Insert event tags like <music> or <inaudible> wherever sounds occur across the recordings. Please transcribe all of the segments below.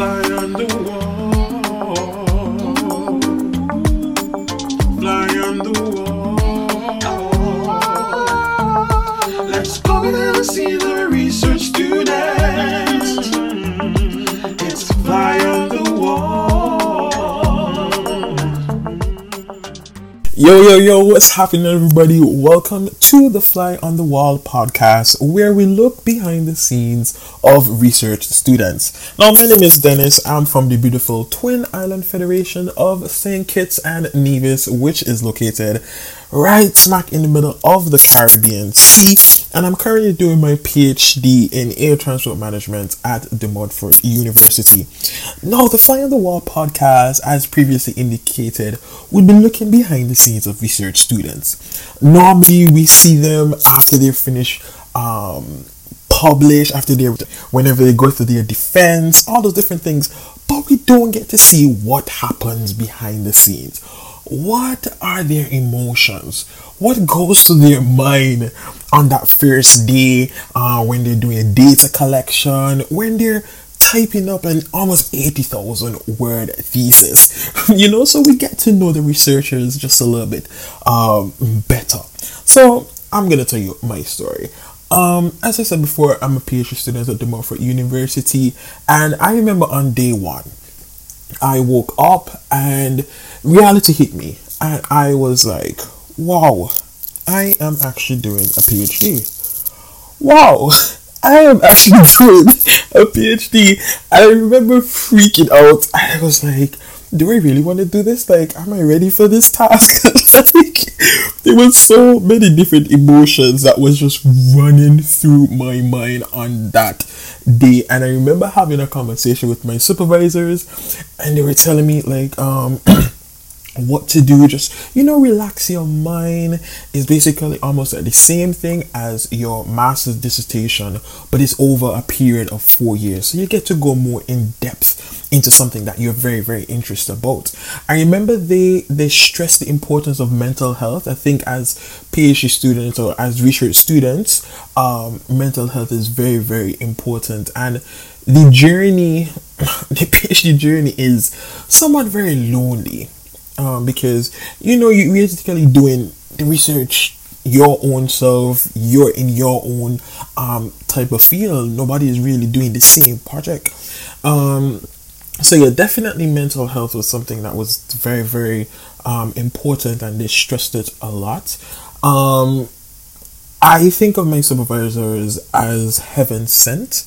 Fly on the wall. Fly on the wall. Let's go and see the research students. Yo, yo, yo, what's happening, everybody? Welcome to the Fly on the Wall podcast, where we look behind the scenes of research students. Now, my name is Dennis. I'm from the beautiful Twin Island Federation of St. Kitts and Nevis, which is located right smack in the middle of the Caribbean Sea. And I'm currently doing my PhD in air transport management at De Montfort University. Now, the Fly on the Wall podcast, as previously indicated, we've been looking behind the scenes of research students. Normally, we see them after they finish um, publish, after they whenever they go through their defense, all those different things, but we don't get to see what happens behind the scenes. What are their emotions? What goes to their mind on that first day uh, when they're doing data collection, when they're typing up an almost 80,000 word thesis? <laughs> you know, so we get to know the researchers just a little bit um, better. So I'm going to tell you my story. Um, as I said before, I'm a PhD student at De Montfort University, and I remember on day one, I woke up and reality hit me, and I was like, wow, I am actually doing a PhD. Wow, I am actually <laughs> doing a PhD. I remember freaking out. I was like, do I really want to do this? Like, am I ready for this task? <laughs> like, there was so many different emotions that was just running through my mind on that day. And I remember having a conversation with my supervisors, and they were telling me, like, um, <clears throat> what to do just you know relax your mind. Is basically almost the same thing as your master's dissertation but it's over a period of four years. So you get to go more in depth into something that you're very very interested about. I remember they they stress the importance of mental health. I think as phd students or as research students um, mental health is very very important. And the journey <laughs> the phd journey is somewhat very lonely um, because you know you're basically doing the research your own self you're in your own um, type of field. Nobody is really doing the same project. Um, so yeah definitely mental health was something that was very very um, important and they stressed it a lot. Um, i think of my supervisors as heaven sent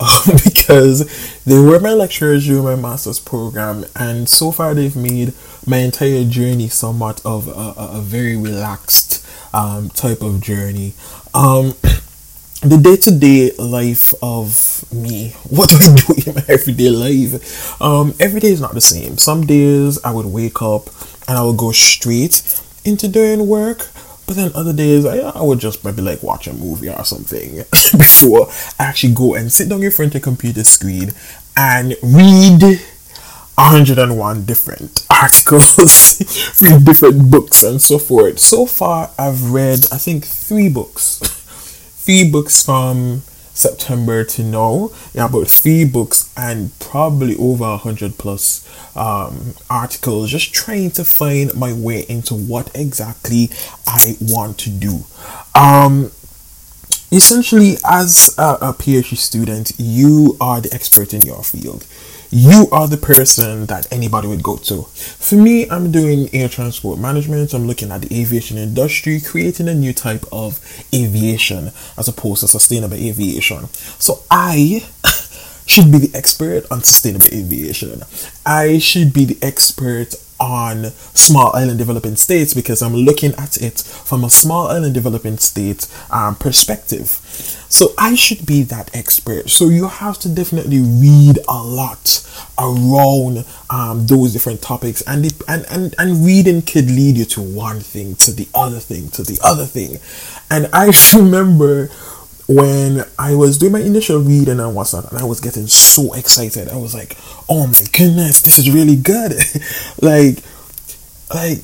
<laughs> because they were my lecturers during my master's program, and so far they've made my entire journey somewhat of a, a, a very relaxed um, type of journey. Um, <clears throat> the day to day life of me, <laughs> what do I do in my everyday life? Um, every day is not the same. Some days I would wake up and I would go straight into doing work. But then other days, I, I would just maybe like watch a movie or something <laughs> before I actually go and sit down in front of a computer screen and read 101 different <laughs> articles, <laughs> read different books, and so forth. So far, I've read, I think, three books. three books from September to now. Yeah, about three books and probably over a hundred plus um, articles. Just trying to find my way into what exactly I want to do. Um, essentially, as a, a PhD student, you are the expert in your field you are the person that anybody would go to. For me, I'm doing air transport management. I'm looking at the aviation industry, creating a new type of aviation as opposed to sustainable aviation. So I <laughs> should be the expert on sustainable aviation. I should be the expert on small island developing states because I'm looking at it from a small island developing state um, perspective. So I should be that expert. So you have to definitely read a lot around um, those different topics, and, it, and and and reading could lead you to one thing, to the other thing, to the other thing. And I <laughs> remember when I was doing my initial read and whatnot, and I was getting so excited. I was like, "Oh my goodness, this is really good!" <laughs> like, like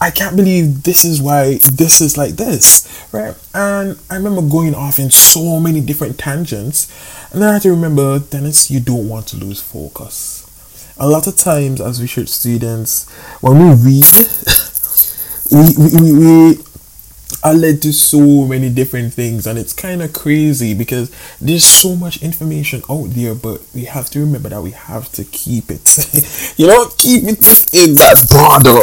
I can't believe this is why this is like this, right? And I remember going off in so many different tangents, and then I had to remember, Dennis, you don't want to lose focus. A lot of times, as research students, when we read, <laughs> we, we, we, we are led to so many different things, and it's kind of crazy because there's so much information out there, but we have to remember that we have to keep it, <laughs> you know, keep it in that border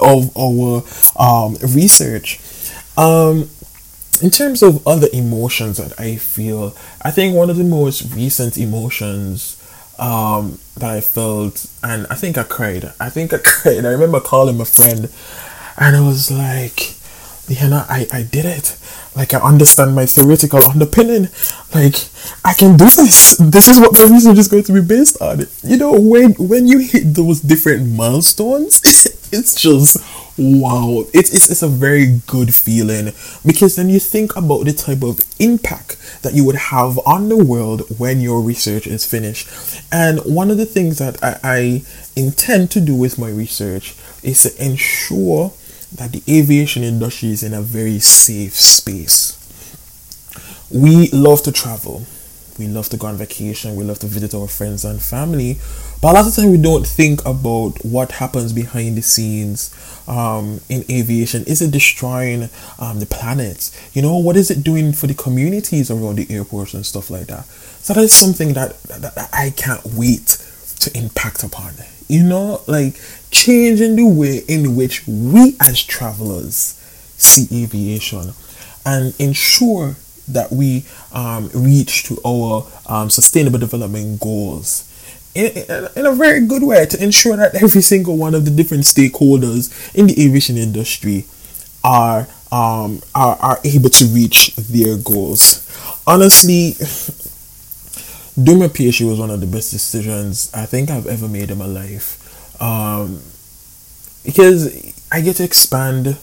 of our um, research. Um, in terms of other emotions that I feel, I think one of the most recent emotions um, that I felt, and I think I cried. I think I <laughs> cried. I remember calling my friend, and I was like, you I, I did it. Like, I understand my theoretical underpinning. Like, I can do this. This is what my research is going to be based on. You know, when when you hit those different milestones, <laughs> it's just wow. It, it's, it's a very good feeling because then you think about the type of impact that you would have on the world when your research is finished. And one of the things that I, I intend to do with my research is to ensure that the aviation industry is in a very safe space. We love to travel. We love to go on vacation. We love to visit our friends and family. But a lot of time we don't think about what happens behind the scenes um, in aviation. Is it destroying um, the planet? You know, what is it doing for the communities around the airports and stuff like that? So that is something that, that, that I can't wait to impact upon. You know, like changing the way in which we as travelers see aviation and ensure that we um, reach to our um, sustainable development goals in, in, in, a very good way to ensure that every single one of the different stakeholders in the aviation industry are um, are, are able to reach their goals. Honestly, doing my PhD was one of the best decisions I think I've ever made in my life. Um, because I get to expand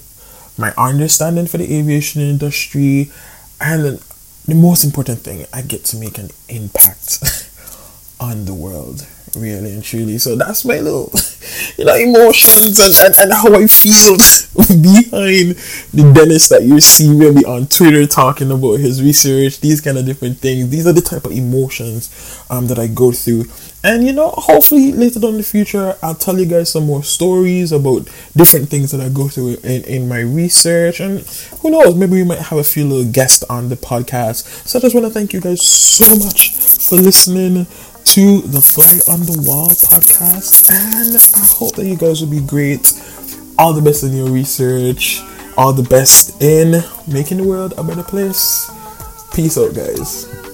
my understanding for the aviation industry, and the most important thing, I get to make an impact <laughs> on the world really and truly. So that's my little, <laughs> you know, emotions and, and, and how I feel <laughs> behind the Dennis that you see maybe on Twitter talking about his research, these kind of different things. These are the type of emotions um, that I go through. And you know, hopefully later on in the future, I'll tell you guys some more stories about different things that I go through in, in my research. And who knows, maybe we might have a few little guests on the podcast. So I just want to thank you guys so much for listening to the Fly on the Wall podcast, and I hope that you guys will be great. All the best in your research, all the best in making the world a better place. Peace out, guys.